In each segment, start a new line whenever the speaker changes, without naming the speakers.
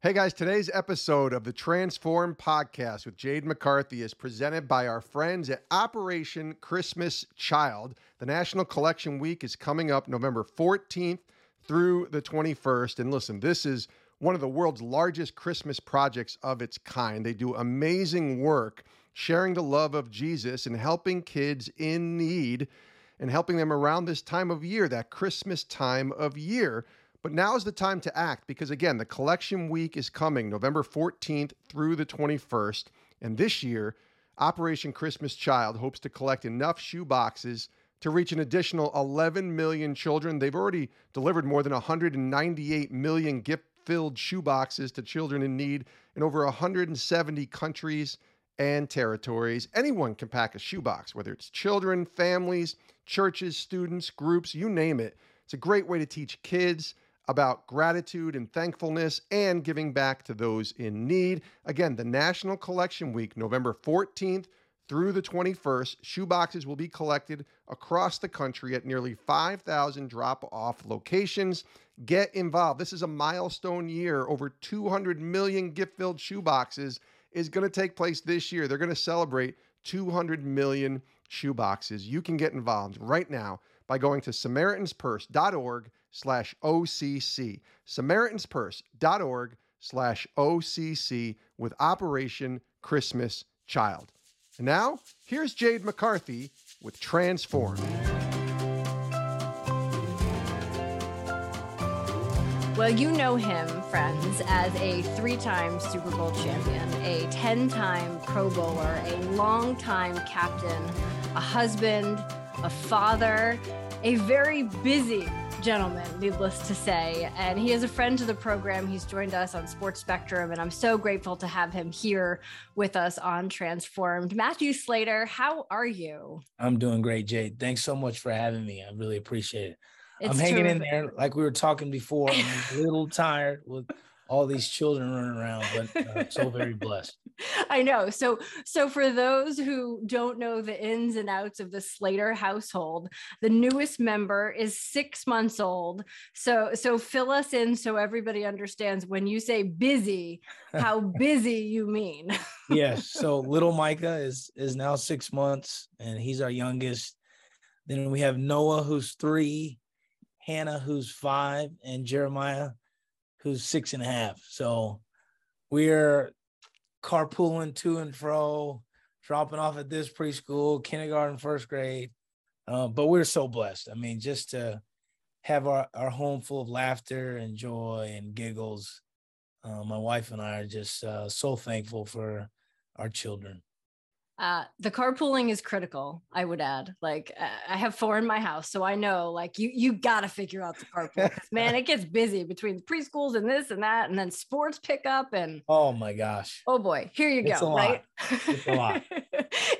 Hey guys, today's episode of the Transform podcast with Jade McCarthy is presented by our friends at Operation Christmas Child. The National Collection Week is coming up November 14th through the 21st. And listen, this is one of the world's largest Christmas projects of its kind. They do amazing work sharing the love of Jesus and helping kids in need and helping them around this time of year, that Christmas time of year. But now is the time to act because, again, the collection week is coming November 14th through the 21st. And this year, Operation Christmas Child hopes to collect enough shoe boxes to reach an additional 11 million children. They've already delivered more than 198 million gift filled shoe boxes to children in need in over 170 countries and territories. Anyone can pack a shoebox, whether it's children, families, churches, students, groups, you name it. It's a great way to teach kids about gratitude and thankfulness and giving back to those in need. Again, the National Collection Week, November 14th through the 21st, shoeboxes will be collected across the country at nearly 5,000 drop off locations. Get involved. This is a milestone year. Over 200 million gift filled shoeboxes is going to take place this year. They're going to celebrate 200 million shoeboxes. You can get involved right now by going to samaritanspurse.org slash OCC. samaritanspurse.org slash OCC with Operation Christmas Child. And now, here's Jade McCarthy with Transform.
Well, you know him, friends, as a three time Super Bowl champion, a 10 time Pro Bowler, a long-time captain, a husband, a father, a very busy gentleman, needless to say. And he is a friend to the program. He's joined us on Sports Spectrum, and I'm so grateful to have him here with us on Transformed. Matthew Slater, how are you?
I'm doing great, Jade. Thanks so much for having me. I really appreciate it. It's I'm hanging terrific. in there. Like we were talking before, I'm a little tired with all these children running around, but uh, so very blessed.
I know. So, so for those who don't know the ins and outs of the Slater household, the newest member is six months old. So, so fill us in so everybody understands when you say busy, how busy you mean.
yes. So, little Micah is is now six months, and he's our youngest. Then we have Noah, who's three, Hannah, who's five, and Jeremiah who's six and a half. So we're carpooling to and fro, dropping off at this preschool, kindergarten, first grade. Uh, but we're so blessed. I mean, just to have our, our home full of laughter and joy and giggles. Uh, my wife and I are just uh, so thankful for our children.
Uh, the carpooling is critical. I would add, like, I have four in my house, so I know, like, you you got to figure out the carpool. man, it gets busy between preschools and this and that, and then sports pickup and.
Oh my gosh.
Oh boy, here you
it's
go. right?
It's a lot.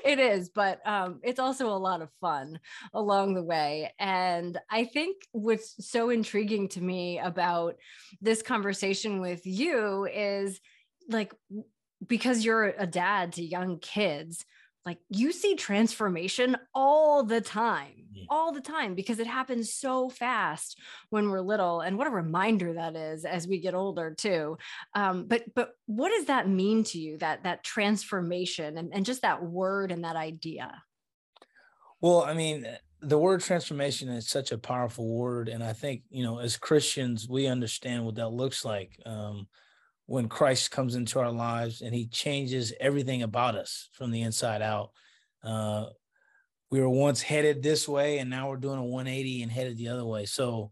it is, but um, it's also a lot of fun along the way. And I think what's so intriguing to me about this conversation with you is like because you're a dad to young kids like you see transformation all the time yeah. all the time because it happens so fast when we're little and what a reminder that is as we get older too. Um, but but what does that mean to you that that transformation and, and just that word and that idea?
Well i mean the word transformation is such a powerful word and i think you know as christians we understand what that looks like. Um, when Christ comes into our lives and he changes everything about us from the inside out. Uh, we were once headed this way and now we're doing a 180 and headed the other way. So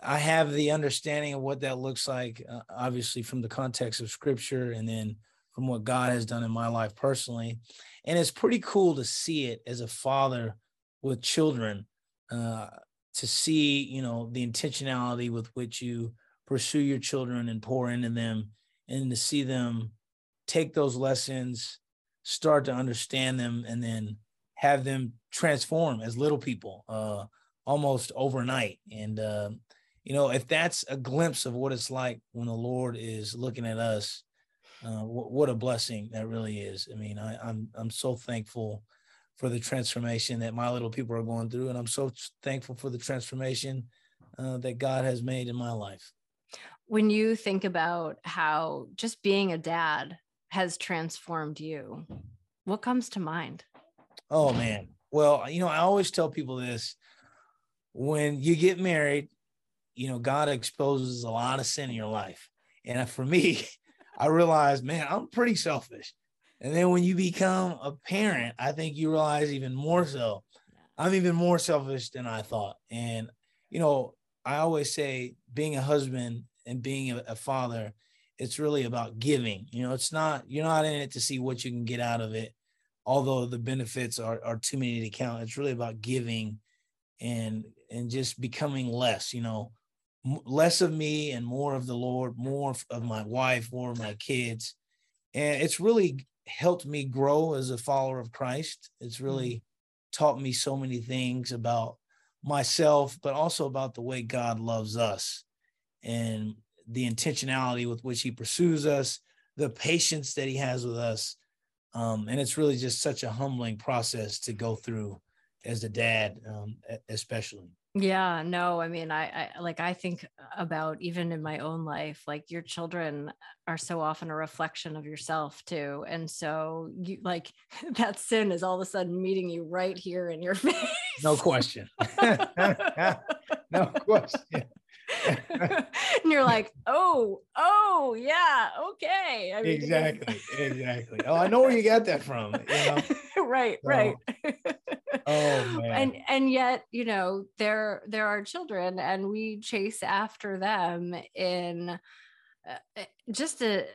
I have the understanding of what that looks like, uh, obviously from the context of scripture and then from what God has done in my life personally. And it's pretty cool to see it as a father with children, uh, to see, you know, the intentionality with which you pursue your children and pour into them and to see them take those lessons start to understand them and then have them transform as little people uh, almost overnight. And uh, you know if that's a glimpse of what it's like when the lord is looking at us uh, what a blessing that really is. I mean I, I'm, I'm so thankful for the transformation that my little people are going through and i'm so thankful for the transformation uh, that god has made in my life
when you think about how just being a dad has transformed you what comes to mind?
Oh man. Well you know i always tell people this when you get married you know god exposes a lot of sin in your life. And for me i realized man i'm pretty selfish. And then when you become a parent i think you realize even more so. I'm even more selfish than i thought. And you know i always say being a husband and being a, a father, it's really about giving. You know, it's not you're not in it to see what you can get out of it, although the benefits are are too many to count. It's really about giving and and just becoming less. You know, less of me and more of the Lord, more of my wife, more of my kids, and it's really helped me grow as a follower of Christ. It's really mm-hmm. taught me so many things about myself, but also about the way God loves us and the intentionality with which he pursues us, the patience that he has with us. Um, and it's really just such a humbling process to go through as a dad, um, especially.
Yeah, no, I mean, I, I like, I think about even in my own life, like your children are so often a reflection of yourself too. And so you like that sin is all of a sudden meeting you right here in your face.
No question. no question.
and you're like, oh, oh, yeah, okay.
I mean, exactly, exactly. Oh, I know where you got that from. You know?
right, so, right.
oh man.
And and yet, you know, there there are children, and we chase after them in uh, uh just a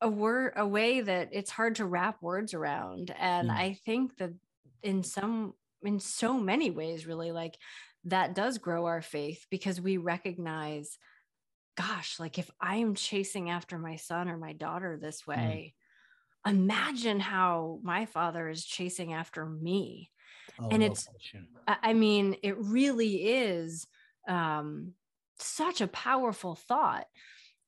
a word a way that it's hard to wrap words around and mm. i think that in some in so many ways really like that does grow our faith because we recognize gosh like if i am chasing after my son or my daughter this mm. way mm. imagine how my father is chasing after me oh, and it's i mean it really is um such a powerful thought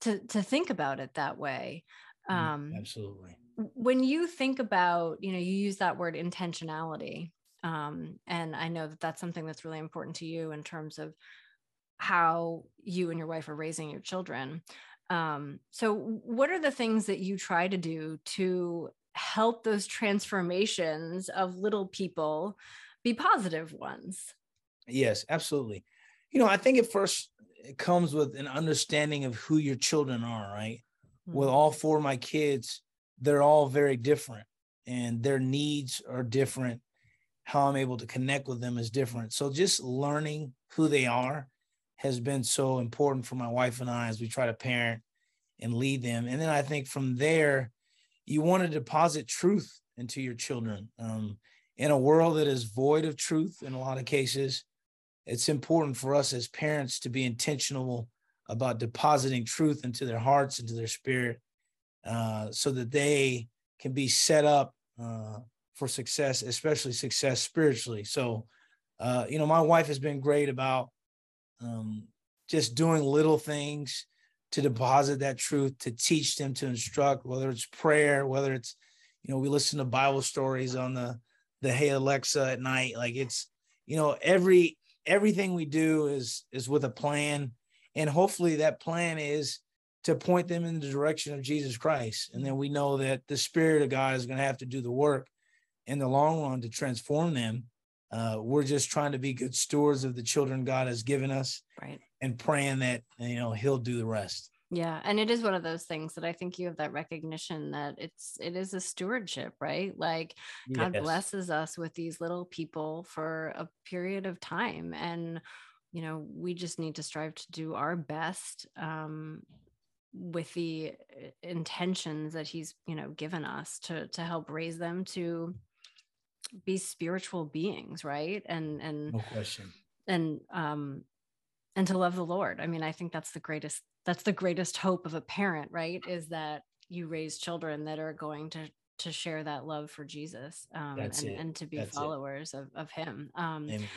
to to think about it that way
mm, um absolutely
when you think about you know you use that word intentionality um, and I know that that's something that's really important to you in terms of how you and your wife are raising your children. Um, so, what are the things that you try to do to help those transformations of little people be positive ones?
Yes, absolutely. You know, I think it first it comes with an understanding of who your children are, right? Mm-hmm. With all four of my kids, they're all very different and their needs are different how I'm able to connect with them is different. So just learning who they are has been so important for my wife and I as we try to parent and lead them. And then I think from there, you want to deposit truth into your children. Um, in a world that is void of truth in a lot of cases, it's important for us as parents to be intentional about depositing truth into their hearts, into their spirit, uh, so that they can be set up uh, for success, especially success spiritually. So, uh, you know, my wife has been great about um, just doing little things to deposit that truth, to teach them, to instruct, whether it's prayer, whether it's, you know, we listen to Bible stories on the the Hey Alexa at night. Like it's, you know, every everything we do is is with a plan, and hopefully that plan is to point them in the direction of Jesus Christ. And then we know that the Spirit of God is going to have to do the work in the long run to transform them. Uh, we're just trying to be good stewards of the children God has given us,
right?
And praying that you know He'll do the rest.
Yeah, and it is one of those things that I think you have that recognition that it's it is a stewardship, right? Like God yes. blesses us with these little people for a period of time, and you know we just need to strive to do our best um, with the uh, intentions that He's you know given us to to help raise them to be spiritual beings right? And and
no question.
and um and to love the lord. I mean i think that's the greatest that's the greatest hope of a parent right? Is that you raise children that are going to to share that love for jesus um and, and to be that's followers of, of him. Um Amen.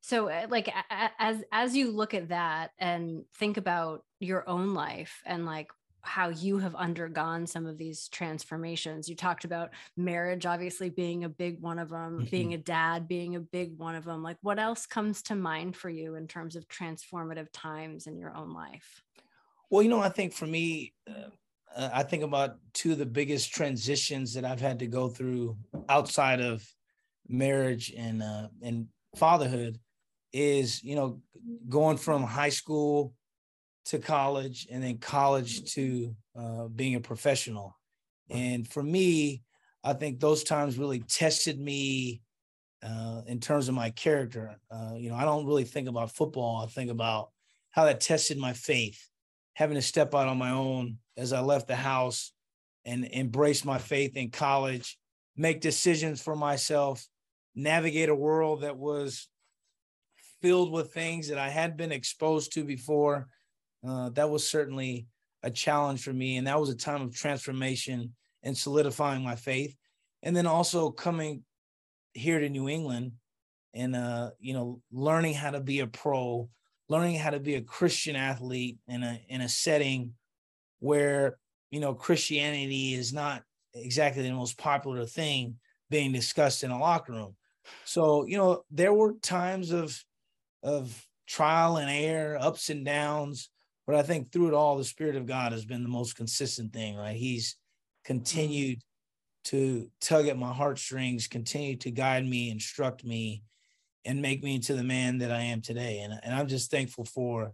so uh, like as as you look at that and think about your own life and like how you have undergone some of these transformations. You talked about marriage, obviously being a big one of them, mm-hmm. being a dad being a big one of them. Like, what else comes to mind for you in terms of transformative times in your own life?
Well, you know, I think for me, uh, uh, I think about two of the biggest transitions that I've had to go through outside of marriage and uh, and fatherhood is you know going from high school to college and then college to uh, being a professional. And for me i think those times really tested me uh, in terms of my character. Uh, you know i don't really think about football. I think about how that tested my faith. Having to step out on my own as i left the house and embrace my faith in college make decisions for myself navigate a world that was filled with things that I had been exposed to before. Uh, that was certainly a challenge for me. And that was a time of transformation and solidifying my faith. And then also coming here to New England and, uh, you know, learning how to be a pro, learning how to be a Christian athlete in a, in a setting where, you know, Christianity is not exactly the most popular thing being discussed in a locker room. So, you know, there were times of of trial and error, ups and downs, but I think through it all, the Spirit of God has been the most consistent thing, right? He's mm-hmm. continued to tug at my heartstrings, continue to guide me, instruct me, and make me into the man that I am today. And, and I'm just thankful for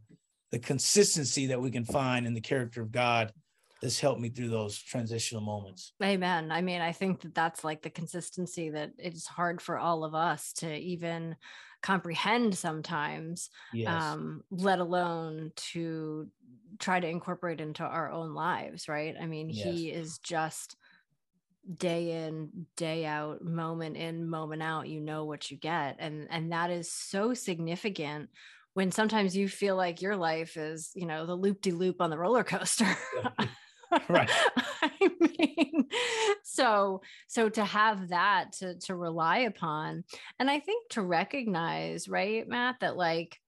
the consistency that we can find in the character of God that's helped me through those transitional moments.
Amen. I mean, I think that that's like the consistency that it's hard for all of us to even comprehend sometimes, yes. um, let alone to try to incorporate into our own lives, right? I mean, yes. he is just day in day out moment in moment out you know what you get and and that is so significant when sometimes you feel like your life is you know the loop de loop on the roller coaster
right
i mean so so to have that to to rely upon and i think to recognize right matt that like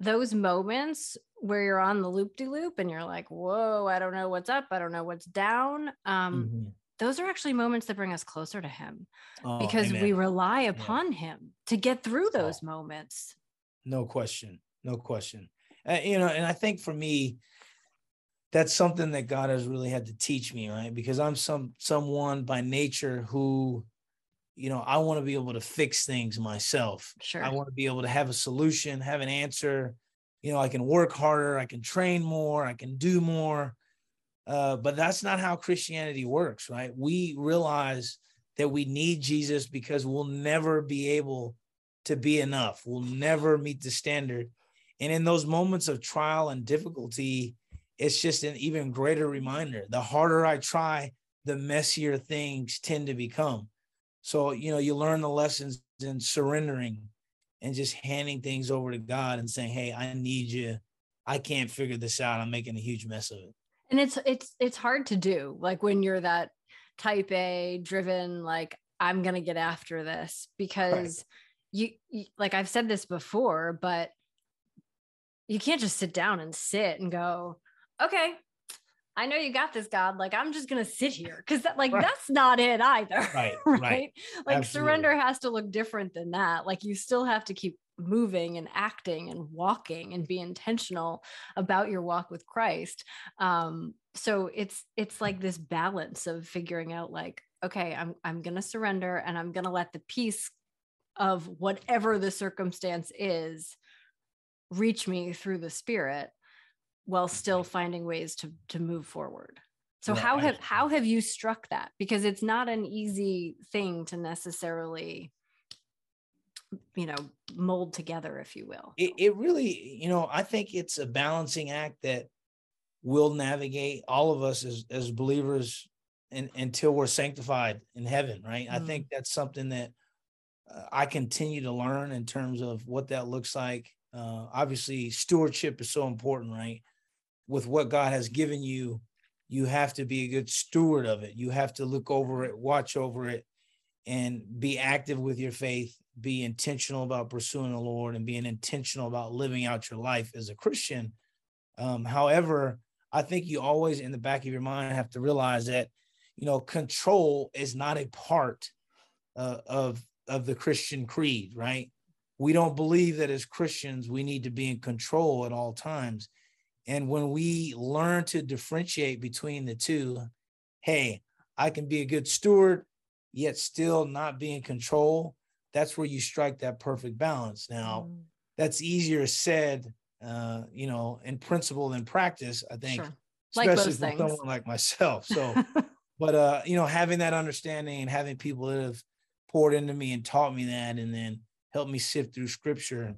those moments where you're on the loop de loop and you're like whoa i don't know what's up i don't know what's down um mm-hmm. those are actually moments that bring us closer to him oh, because amen. we rely upon yeah. him to get through oh. those oh. moments
no question no question uh, you know and i think for me that's something that God has really had to teach me, right? Because I'm some someone by nature who, you know, I want to be able to fix things myself.
Sure.
I want to be able to have a solution, have an answer. You know, I can work harder, I can train more, I can do more. Uh, but that's not how Christianity works, right? We realize that we need Jesus because we'll never be able to be enough. We'll never meet the standard. And in those moments of trial and difficulty, it's just an even greater reminder. The harder I try, the messier things tend to become. So, you know, you learn the lessons in surrendering and just handing things over to God and saying, Hey, I need you. I can't figure this out. I'm making a huge mess of it.
And it's it's it's hard to do. Like when you're that type A driven, like I'm gonna get after this because right. you, you like I've said this before, but you can't just sit down and sit and go, okay, I know you got this, God. Like, I'm just gonna sit here because that, like, right. that's not it either.
Right. right. right.
Like, Absolutely. surrender has to look different than that. Like, you still have to keep moving and acting and walking and be intentional about your walk with Christ. Um, so it's it's like this balance of figuring out, like, okay, I'm I'm gonna surrender and I'm gonna let the peace of whatever the circumstance is reach me through the spirit while still finding ways to to move forward. So how have how have you struck that? Because it's not an easy thing to necessarily you know mold together if you will.
It, it really you know i think it's a balancing act that will navigate all of us as as believers in, until we're sanctified in heaven right? Mm. i think that's something that uh, i continue to learn in terms of what that looks like. Uh, obviously stewardship is so important right with what God has given you, you have to be a good steward of it. You have to look over it, watch over it, and be active with your faith, be intentional about pursuing the Lord, and being intentional about living out your life as a Christian. Um, however, I think you always in the back of your mind have to realize that, you know, control is not a part uh, of of the Christian creed, right? We don't believe that as Christians we need to be in control at all times And when we learn to differentiate between the two, hey, I can be a good steward, yet still not be in control. That's where you strike that perfect balance. Now, mm. that's easier said, uh, you know, in principle than practice, I think, sure. like especially for things. someone like myself. So, but, uh, you know, having that understanding and having people that have poured into me and taught me that and then helped me sift through scripture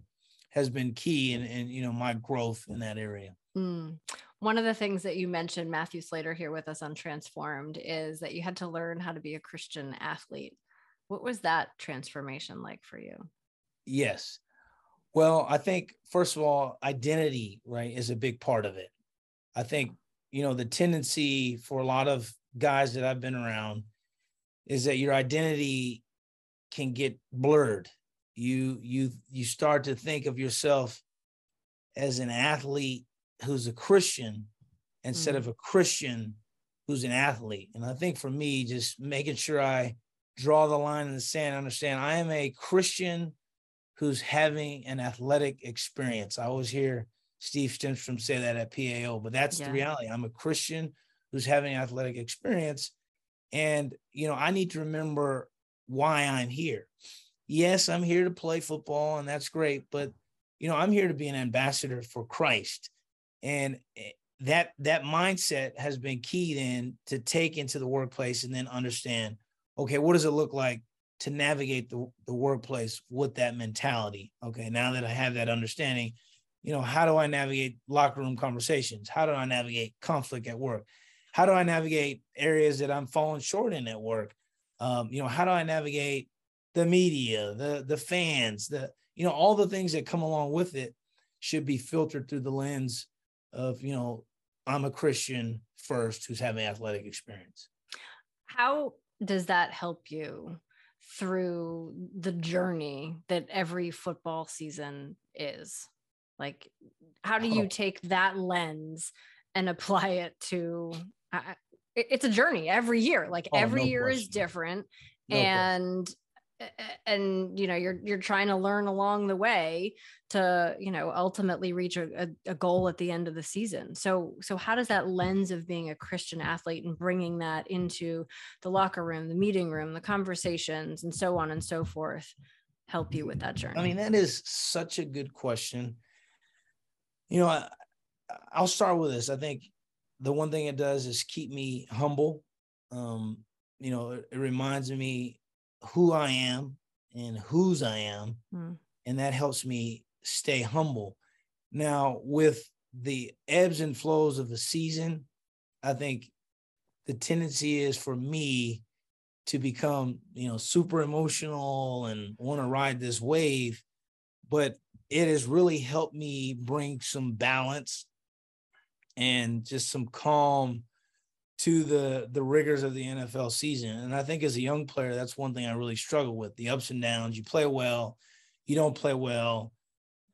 has been key in, in you know, my growth in that area.
Mm. One of the things that you mentioned, Matthew Slater, here with us on Transformed, is that you had to learn how to be a Christian athlete. What was that transformation like for you?
Yes. Well, I think, first of all, identity, right, is a big part of it. I think, you know, the tendency for a lot of guys that I've been around is that your identity can get blurred. You you you start to think of yourself as an athlete who's a Christian instead mm. of a Christian who's an athlete. And I think for me, just making sure I draw the line in the sand, understand I am a Christian who's having an athletic experience. I always hear Steve Stenstrom say that at PAO, but that's yeah. the reality. I'm a Christian who's having an athletic experience. And, you know, I need to remember why I'm here. Yes, I'm here to play football, and that's great, but, you know, I'm here to be an ambassador for Christ. And eh, that that mindset has been key then to take into the workplace and then understand okay what does it look like to navigate the, the workplace with that mentality? Okay now that i have that understanding you know how do i navigate locker room conversations? How do i navigate conflict at work? How do i navigate areas that i'm falling short in at work? Um, you know how do i navigate the media the the fans the you know all the things that come along with it should be filtered through the lens of you know i'm a christian first who's having athletic experience
how does that help you through the journey that every football season is like how do you oh. take that lens and apply it to uh, it's a journey every year like oh, every no year question. is different no and question and you know you're you're trying to learn along the way to you know ultimately reach a, a, goal at the end of the season. So so how does that lens of being a christian athlete and bringing that into the locker room the meeting room the conversations and so on and so forth help you with that journey?
i mean that is such a good question. You know I, i'll start with this. I think the one thing it does is keep me humble. Um you know it, it reminds me who I am and whose I am. Mm. And that helps me stay humble. Now, with the ebbs and flows of the season, I think the tendency is for me to become, you know, super emotional and want to ride this wave. But it has really helped me bring some balance and just some calm to the the rigors of the NFL season. And I think as a young player, that's one thing I really struggle with: the ups and downs. You play well, you don't play well.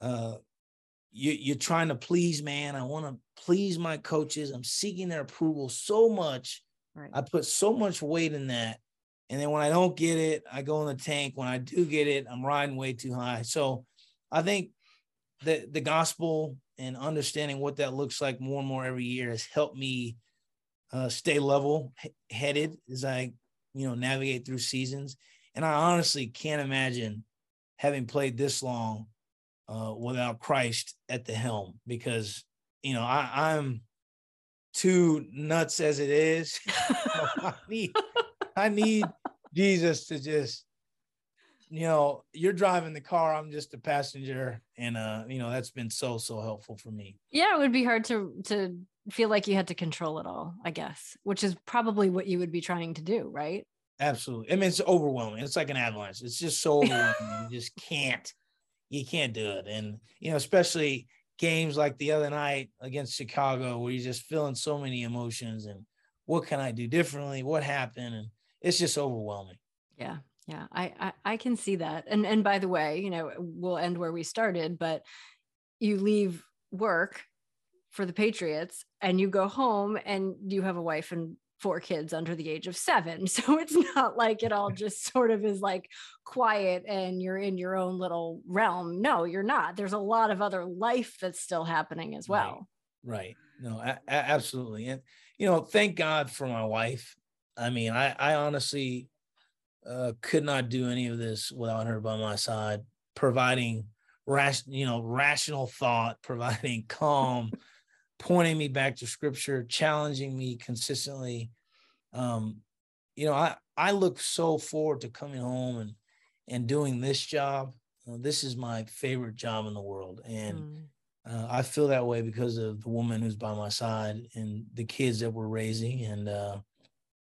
Uh, you, you're trying to please, man. I want to please my coaches. I'm seeking their approval so much. Right. I put so much weight in that. And then when I don't get it, I go in the tank. When I do get it, I'm riding way too high. So I think the the gospel and understanding what that looks like more and more every year has helped me uh, stay level headed as I, you know, navigate through seasons. And I honestly can't imagine having played this long uh, without Christ at the helm because, you know, I, I'm too nuts as it is. I need, I need Jesus to just, you know, you're driving the car, I'm just a passenger, and uh, you know, that's been so so helpful for me.
Yeah, it would be hard to to feel like you had to control it all, I guess, which is probably what you would be trying to do, right?
Absolutely. I mean, it's overwhelming. It's like an avalanche. It's just so overwhelming. you just can't, you can't do it. And, you know, especially games like the other night against Chicago, where you're just feeling so many emotions and what can I do differently? What happened? And it's just overwhelming.
Yeah. Yeah. I, I, I can see that. And, and by the way, you know, we'll end where we started, but you leave work for the Patriots and you go home and you have a wife and four kids under the age of seven. So it's not like it all just sort of is like quiet and you're in your own little realm. No, you're not. There's a lot of other life that's still happening as well.
Right. No, a- a- absolutely. And, you know, thank God for my wife. I mean, I, I honestly uh, could not do any of this without her by my side, providing rash, you know, rational thought, providing calm, pointing me back to scripture, challenging me consistently. Um, you know, I, I look so forward to coming home and, and doing this job. Uh, this is my favorite job in the world. And, mm uh, I feel that way because of the woman who's by my side and the kids that we're raising. And, uh,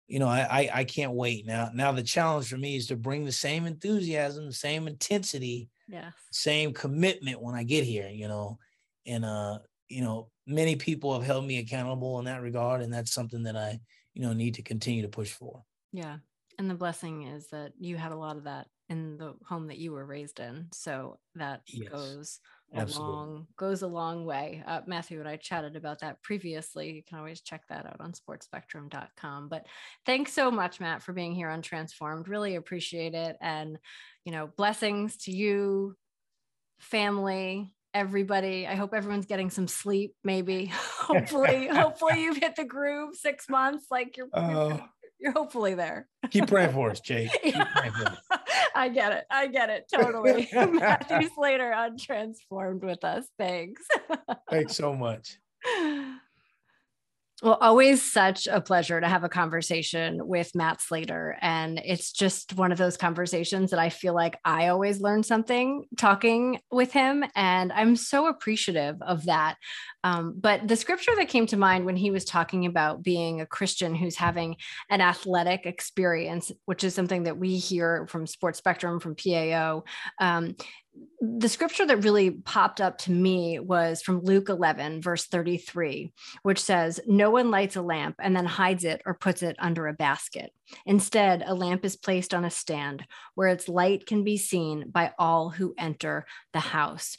you know, I, I, I can't wait now. Now the challenge for me is to bring the same enthusiasm, the same intensity,
yeah,
same commitment when I get here. You know, and uh, you know, many people have held me accountable in that regard, and that's something that I, you know, need to continue to push for.
Yeah, and the blessing is that you had a lot of that in the home that you were raised in, so that yes. goes a Absolutely. long goes a long way. Uh, Matthew and I chatted about that previously. You can always check that out on sportspectrum.com. But thanks so much, Matt, for being here on Transformed. Really appreciate it. And, you know, blessings to you, family, everybody. I hope everyone's getting some sleep, maybe. hopefully, hopefully you've hit the groove six months. Like you're, uh, you're, hopefully there.
keep praying for us, Jay.
I get it. I get it. Totally. Matthew Slater on Transformed with us. Thanks.
Thanks so much.
Well, always such a pleasure to have a conversation with Matt Slater. And it's just one of those conversations that I feel like I always learn something talking with him. And I'm so appreciative of that. Um, but the scripture that came to mind when he was talking about being a Christian who's having an athletic experience, which is something that we hear from Sports Spectrum, from PAO, um, the scripture that really popped up to me was from Luke 11, verse 33, which says, No one lights a lamp and then hides it or puts it under a basket. Instead, a lamp is placed on a stand where its light can be seen by all who enter the house.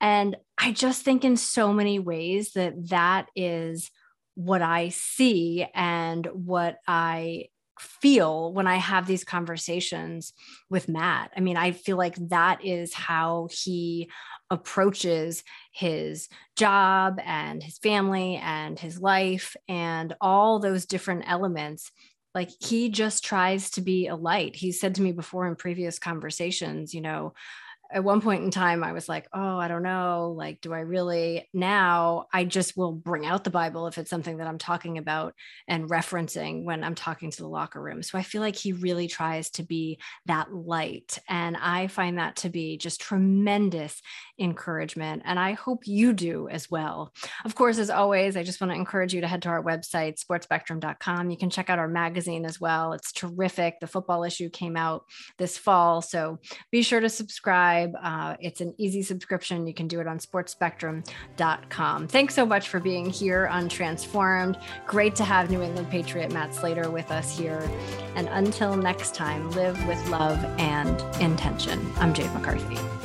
And I just think in so many ways that that is what I see and what I feel when I have these conversations with Matt. I mean, I feel like that is how he approaches his job and his family and his life and all those different elements. Like he just tries to be a light. He said to me before in previous conversations, you know, at one point in time i was like oh i don't know like do i really now i just will bring out the bible if it's something that i'm talking about and referencing when i'm talking to the locker room. So i feel like he really tries to be that light and i find that to be just tremendous encouragement and i hope you do as well. Of course as always i just want to encourage you to head to our website sportspectrum.com you can check out our magazine as well. It's terrific. The football issue came out this fall so be sure to subscribe subscribe. Uh, it's an easy subscription. You can do it on sportspectrum.com. Thanks so much for being here on Transformed. Great to have New England Patriot Matt Slater with us here. And until next time, live with love and intention. I'm Jade McCarthy.